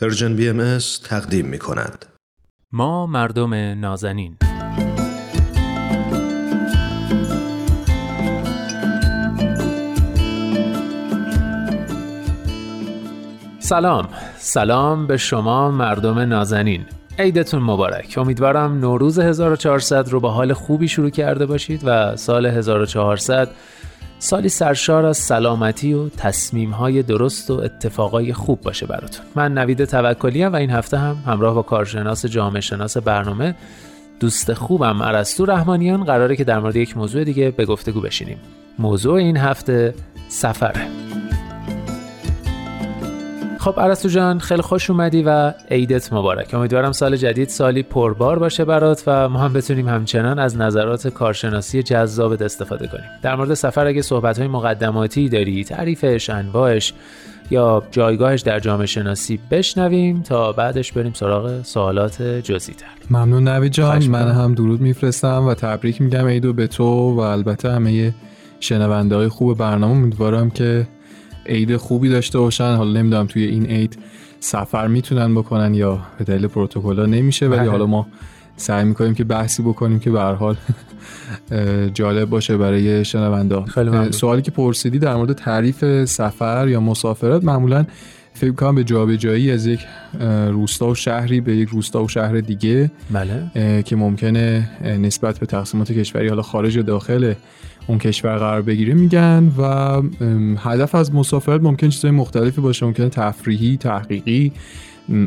Persian BMS تقدیم می کند. ما مردم نازنین. سلام. سلام به شما مردم نازنین. عیدتون مبارک. امیدوارم نوروز 1400 رو با حال خوبی شروع کرده باشید و سال 1400 سالی سرشار از سلامتی و تصمیمهای درست و اتفاقای خوب باشه براتون. من نوید توکلی و این هفته هم همراه با کارشناس جامعه شناس برنامه دوست خوبم عرستو رحمانیان قراره که در مورد یک موضوع دیگه به گفتگو بشینیم. موضوع این هفته سفره. خب عرستو جان خیلی خوش اومدی و عیدت مبارک. امیدوارم سال جدید سالی پربار باشه برات و ما هم بتونیم همچنان از نظرات کارشناسی جذابت استفاده کنیم. در مورد سفر اگه صحبت های مقدماتی داری تعریفش انواعش یا جایگاهش در جامعه شناسی بشنویم تا بعدش بریم سراغ سوالات جزئی تر. ممنون نوید جان. من هم درود میفرستم و تبریک میگم عیدو به تو و البته همه شنونده های خوب برنامه. امیدوارم که عید خوبی داشته باشن حالا نمی‌دونم توی این عید سفر می‌تونن بکنن یا به دلیل پروتکل نمیشه ولی بله. حالا ما سعی می‌کنیم که بحثی بکنیم که به حال جالب باشه برای شنونده سوالی که پرسیدی در مورد تعریف سفر یا مسافرت معمولا فکر کنم به جابجایی از یک روستا و شهری به یک روستا و شهر دیگه بله. که ممکنه نسبت به تقسیمات کشوری حالا خارج و داخل اون کشور قرار بگیره میگن و هدف از مسافرت ممکن چیزهای مختلفی باشه. ممکن تفریحی تحقیقی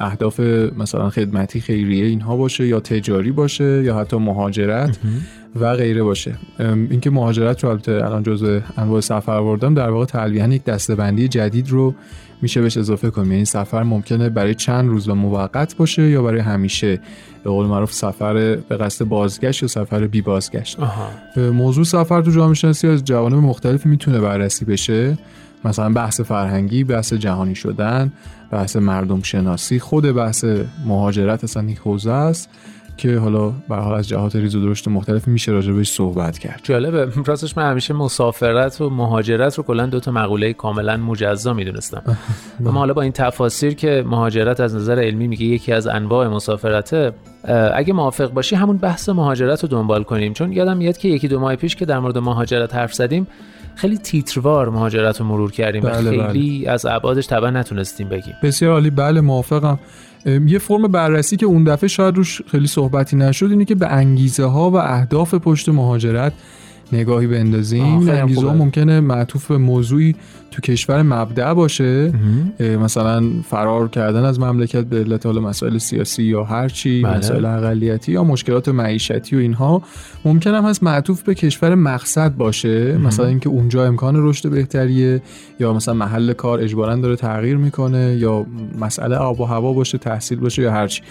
اهداف مثلا خدمتی خیریه اینها باشه یا تجاری باشه یا حتی مهاجرت و غیره باشه. اینکه مهاجرت رو البته الان جزء انواع سفر آوردم در واقع تلویحا یک دستبندی جدید رو میشه بهش اضافه کنیم. یعنی سفر ممکنه برای چند روز و موقت باشه یا برای همیشه. به قول معروف سفر به قصد بازگشت یا سفر بی بازگشت. موضوع سفر تو جامعه شناسی از جوانب مختلفی می‌تونه بررسی بشه. مثلا بحث فرهنگی بحث جهانی شدن بحث مردم شناسی خود بحث مهاجرت اصلا یک حوزه است. که حالا به حال از جهات ریز و درشت مختلف میشه راجبش صحبت کرد. جالبه. راستش من همیشه مسافرت و مهاجرت رو کلا دو تا مقوله کاملا مجزا می‌دونستم. اما حالا با این تفاسیر که مهاجرت از نظر علمی میگه یکی از انواع مسافرته اگه موافق باشی همون بحث مهاجرت رو دنبال کنیم. چون یادم میاد که یکی دو ماه پیش که در مورد مهاجرت حرف زدیم خیلی تیتروار مهاجرت رو مرور کردیم بله و خیلی بله. از ابعادش طبعا نتونستیم بگیم بسیار عالی بله موافقم یه فرم بررسی که اون دفعه شاید روش خیلی صحبتی نشد اینه که به انگیزه ها و اهداف پشت مهاجرت نگاهی بندازیم. انگیزه ممکنه معطوف به موضوعی تو کشور مبدع باشه. مثلا فرار کردن از مملکت به علت حال مسائل سیاسی یا هر چی بله. مسائل اقلیتی یا مشکلات معیشتی و اینها ممکن هم هست معطوف به کشور مقصد باشه. مثلا اینکه اونجا امکان رشد بهتریه یا مثلا محل کار اجبارا داره تغییر می‌کنه یا مسئله آب و هوا باشه تحصیل باشه یا هر چی.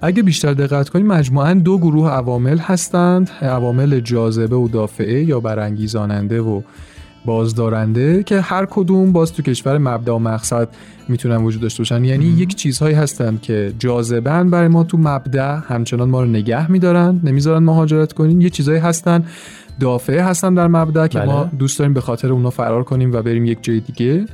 اگه بیشتر دقت کنیم مجموعا دو گروه عوامل هستند. عوامل جاذبه و دافعه. یا برانگیزاننده و بازدارنده که هر کدوم باز تو کشور مبدا و مقصد می‌تونن وجود داشته باشن. یعنی یک چیزهایی هستن که جاذبن برای ما تو مبدا همچنان ما رو نگه میدارن نمی‌ذارن مهاجرت کنیم. یه چیزهایی هستن دافعه هستن در مبدا که ما بله. دوست داریم به خاطر اونا فرار کنیم و بریم یک جای دیگه.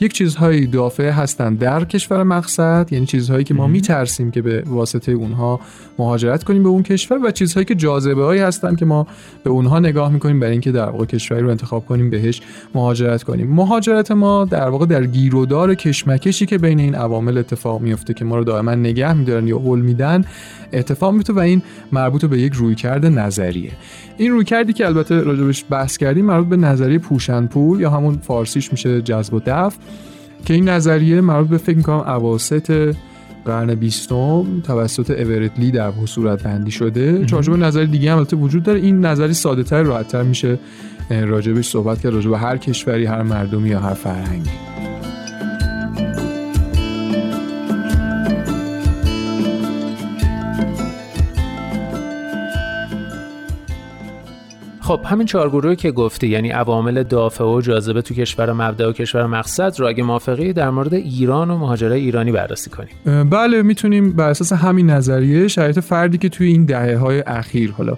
یک چیزهایی دافعه هستند در کشور مقصد یعنی چیزهایی که ما میترسیم که به واسطه اونها مهاجرت کنیم به اون کشور و چیزهایی که جاذبه هایی هستند که ما به اونها نگاه می‌کنیم برای اینکه در واقع کشوری رو انتخاب کنیم بهش مهاجرت کنیم. مهاجرت ما در واقع در گیرودار کشمکشی که بین این عوامل اتفاق میفته که ما رو دائما نگه میدارن یا هول میدن اتفاق میفته و این مربوط به یک رویکرد نظریه. این رویکردی که البته راجبش بحث کردیم مربوط به نظریه پوشنپول یا همون فارسیش میشه جذب و دفع. که این نظریه مربوط به فکر می‌کنم اواسط قرن بیستم توسط اورتلی در صورت بندی شده. چارچوب نظری دیگه هم البته وجود داره. این نظری ساده تر راحت میشه راجبش صحبت کرد راجب هر کشوری هر مردمی یا هر فرهنگی. خب همین چهار گروهی که گفتی یعنی عوامل دافع و جاذبه تو کشور مبدا و کشور مقصد رو اگه موافقی در مورد ایران و مهاجرای ایرانی بررسی کنیم. بله می‌تونیم بر اساس همین نظریه شرایط فردی که توی این دهه های اخیر حالا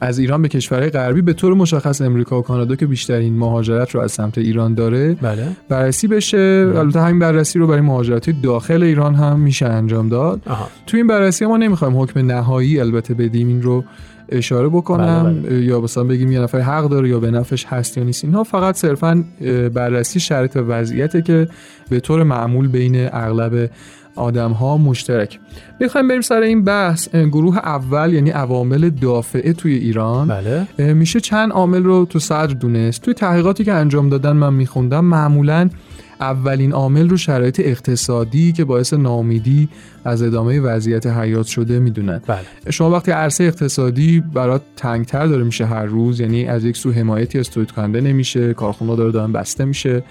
از ایران به کشورهای غربی به طور مشخص امریکا و کانادا که بیشترین مهاجرت رو از سمت ایران داره بله. بررسی بشه. البته همین بررسی رو برای مهاجرت داخل ایران هم میشه انجام داد. تو این بررسی ما نمی‌خوایم حکم نهایی البته بدیم این رو اشاره بکنم بله بله. یا مثلا بگیم یه نفر حق داره یا به نفعش هست یا نیست اینها فقط صرفا بررسی شرط و وضعیته که به طور معمول بین اغلب آدم ها مشترک بخوایم بریم سر این بحث گروه اول یعنی عوامل دافعه توی ایران بله. میشه چند عامل رو تو صدر دونست توی تحقیقاتی که انجام دادن من میخوندم معمولا اولین عامل رو شرایط اقتصادی که باعث ناامیدی از ادامه وضعیت حیات شده می‌دونن بله. شما وقتی عرصه اقتصادی برات تنگتر داره میشه هر روز یعنی از یک سو حمایتی از تولید کننده نمیشه کارخونه داره دارن بسته میشه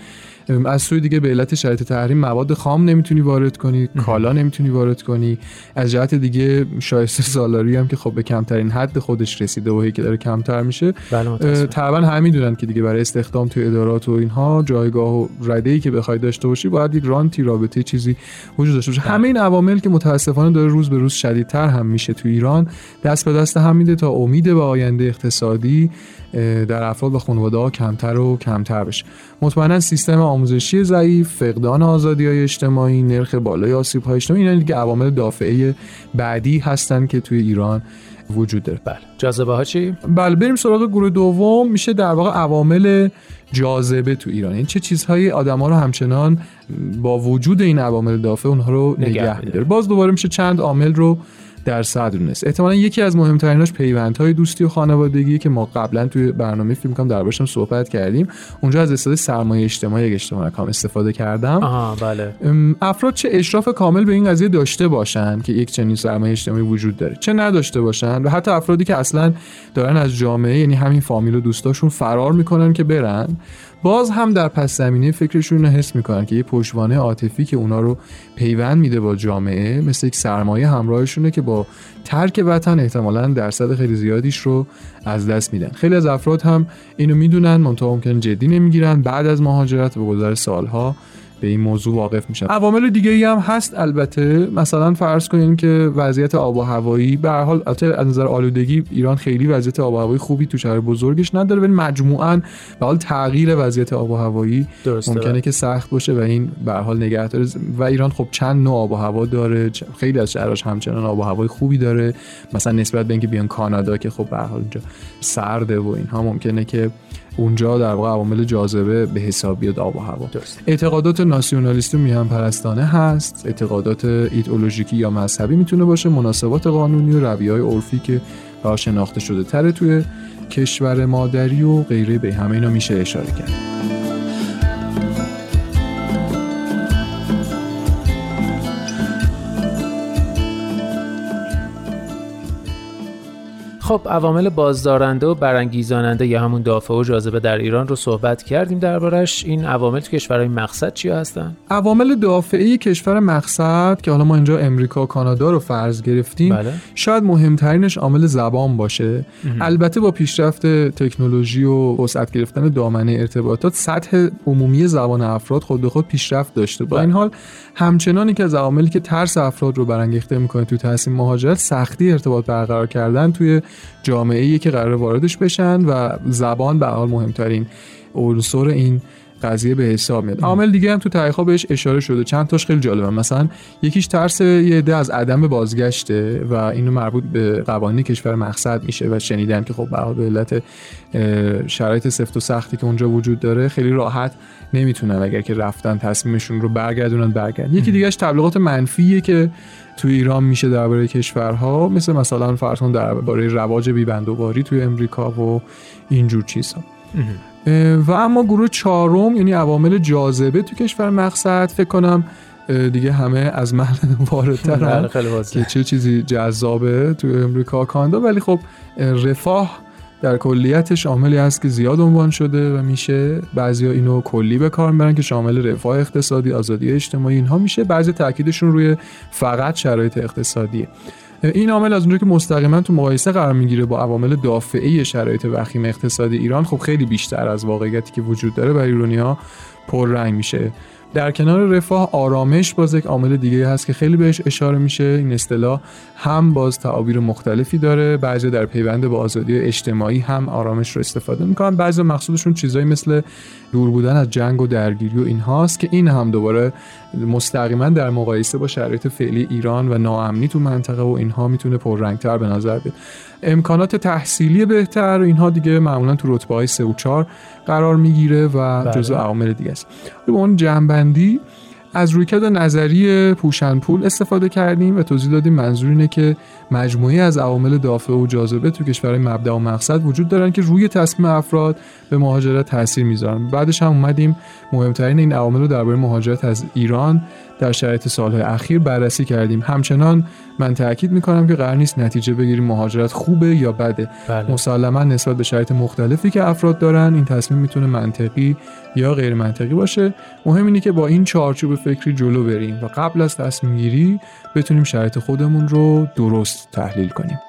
از سوی دیگه به علت شرایط تحریم مواد خام نمی‌تونی وارد کنی کالا نمی‌تونی وارد کنی. از جهت دیگه شایسته سالاری هم که خب به کمترین حد خودش رسیده و که داره کمتر میشه بله طبعا همین می‌دونن که دیگه برای استخدام توی ادارات و اینها جایگاه و رده ای که بخوای داشته باشی باید یک رانتی رابطه چیزی وجود داشته باشه. بله. همه این عوامل که متاسفانه داره روز به روز شدیدتر هم میشه تو ایران. دست به دست هم میده تا امید به آینده اقتصادی در افراد و خانواده ها کمتر و کمتر بشه. مطمئنا سیستم آموزشی ضعیف فقدان آزادی های اجتماعی نرخ بالای آسیب های اجتماعی اینا دیگه عوامل دافعه بعدی هستن که توی ایران وجود داره. بله. جاذبه ها چی؟ بله بریم سراغ گروه دوم. میشه در واقع عوامل جاذبه تو ایران. این چه چیزهایی آدم ها رو همچنان با وجود این عوامل دافعه اونها رو نگه میداره. باز دوباره میشه چند عامل رو در صدر نیست احتمالا یکی از مهمتریناش پیوندهای دوستی و خانوادگی که ما قبلا توی برنامه فیلم کام دربارش صحبت کردیم. اونجا از استفاده سرمایه اجتماعی یک اجتماع کام استفاده کردم. آها بله. افراد چه اشراف کامل به این قضیه داشته باشن که یک چنین سرمایه اجتماعی وجود داره؟ چه نداشته باشن؟ و حتی افرادی که اصلا دارن از جامعه یعنی همین فامیل و دوستاشون فرار می‌کنن که برن باز هم در پس زمینه فکرشون رو حس می‌کنن که یه پشتوانه عاطفی که اونا رو پیوند میده با جامعه مثل یک سرمایه همراهشونه که با ترک وطن احتمالا درصد خیلی زیادیش رو از دست میدن. خیلی از افراد هم اینو می‌دونن منتها ممکن جدی نمی‌گیرن. بعد از مهاجرت به گذر سالها به این موضوع واقف میشن عوامل دیگه ای هم هست البته. مثلا فرض کنین که وضعیت آب و هوایی به هر حال از نظر آلودگی ایران خیلی وضعیت آب و هوایی خوبی تو شهر بزرگش نداره ولی مجموعاً به حال تغییر وضعیت آب و هوایی ممکنه که سخت باشه و این به هر حال نگه داره. و ایران خب چند نوع آب و هوا داره خیلی از شهرهاش همچنان آب و هوای خوبی داره. مثلا نسبت به اینکه بیان کانادا که خب به حال اینجا سرده و اینها ممکنه که اونجا در واقع عوامل جاذبه به حساب بیاد آب و هوا. اعتقادات ناسیونالیستی و میهن پرستانه هست. اعتقادات ایدئولوژیکی یا مذهبی می‌تونه باشه. مناسبات قانونی و رویه های عرفی که شناخته شده تره توی کشور مادری و غیره. به همه اینا میشه اشاره کرد. خب عوامل بازدارنده و برانگیزاننده یا همون دافع و جاذبه در ایران رو صحبت کردیم دربارش. این عوامل تو کشورهای مقصد چی هستن؟ عوامل دافعه کشور مقصد که حالا ما اینجا امریکا و کانادا رو فرض گرفتیم بله. شاید مهمترینش عامل زبان باشه. البته با پیشرفت تکنولوژی و وسعت گرفتن دامنه ارتباطات سطح عمومی زبان افراد خود به خود پیشرفت داشته. با این حال همچنانی که از عواملی که ترس افراد رو برانگیخته می‌کنه تو تحصیل مهاجرت سختی ارتباط برقرار کردن توی جامعه که قرار واردش بشن و زبان به حال مهمترین عنصر این قضیه به حساب میاد. عامل دیگه هم تو تحقیقات بهش اشاره شده. چند تاش خیلی جالبه. مثلا یکیش ترس یه عده از عدم بازگشته و اینو مربوط به قوانین کشور مقصد میشه و شنیدن که خب به علت شرایط سفت و سختی که اونجا وجود داره خیلی راحت نمی‌تونن اگر که رفتن تصمیمشون رو برگردونن برگردن. یکی دیگهش تبلیغات منفیه که تو ایران میشه درباره کشورها. مثل مثلا فرض کن درباره رواج بیبندوباری توی امریکا و اینجور چیزها. و اما گروه چهارم یعنی عوامل جاذبه تو کشور مقصد. فکر کنم دیگه همه از من واردترن که چه چیزی جذابه تو امریکا کانادا. ولی خب رفاه در کلیتش عاملی هست که زیاد عنوان شده و میشه بعضیا اینو کلی به کار می‌برن که شامل رفاه اقتصادی آزادی اجتماعی اینها میشه. بعضی تاکیدشون روی فقط شرایط اقتصادیه این عامل از اونجا که مستقیما تو مقایسه قرار می‌گیره با عوامل دافعه شرایط وخیم اقتصادی ایران خب خیلی بیشتر از واقعیتی که وجود داره برای ایرانی ها پررنگ میشه. در کنار رفاه آرامش باز یک عامل دیگه هست که خیلی بهش اشاره میشه. این اصطلاح هم باز تعابیر مختلفی داره بعضی در پیوند با آزادی اجتماعی هم آرامش رو استفاده می‌کنن. بعضی مقصودشون چیزایی مثل دور بودن از جنگ و درگیری و اینهاست که این هم دوباره مستقیما در مقایسه با شرایط فعلی ایران و ناامنی تو منطقه و اینها می‌تونه پررنگتر به نظر بیاد امکانات تحصیلی بهتر اینها دیگه معمولا تو رتبه های 3 و 4 قرار می‌گیره و بله. جزو عوامل دیگه است. به اون جنبندی از رویکرد نظری پوشنپول استفاده کردیم و توضیح دادیم منظور اینه که مجموعی از عوامل دافع و جاذبه تو کشورهای مبدا و مقصد وجود دارن که روی تصمیم افراد به مهاجرت تاثیر می‌ذارن. بعدش هم اومدیم مهمترین این عوامل رو درباره مهاجرت از ایران در شرایط سالهای اخیر بررسی کردیم. همچنان من تاکید می‌کنم که قرار نیست نتیجه بگیریم مهاجرت خوبه یا بده. بله. مسلما نسبت به شرایط مختلفی که افراد دارن این تصمیم می‌تونه منطقی یا غیر منطقی باشه. مهم اینه که با این چارچوب فکری جلو بریم و قبل از تصمیم گیری بتونیم شرایط خودمون رو درست تحلیل کنیم.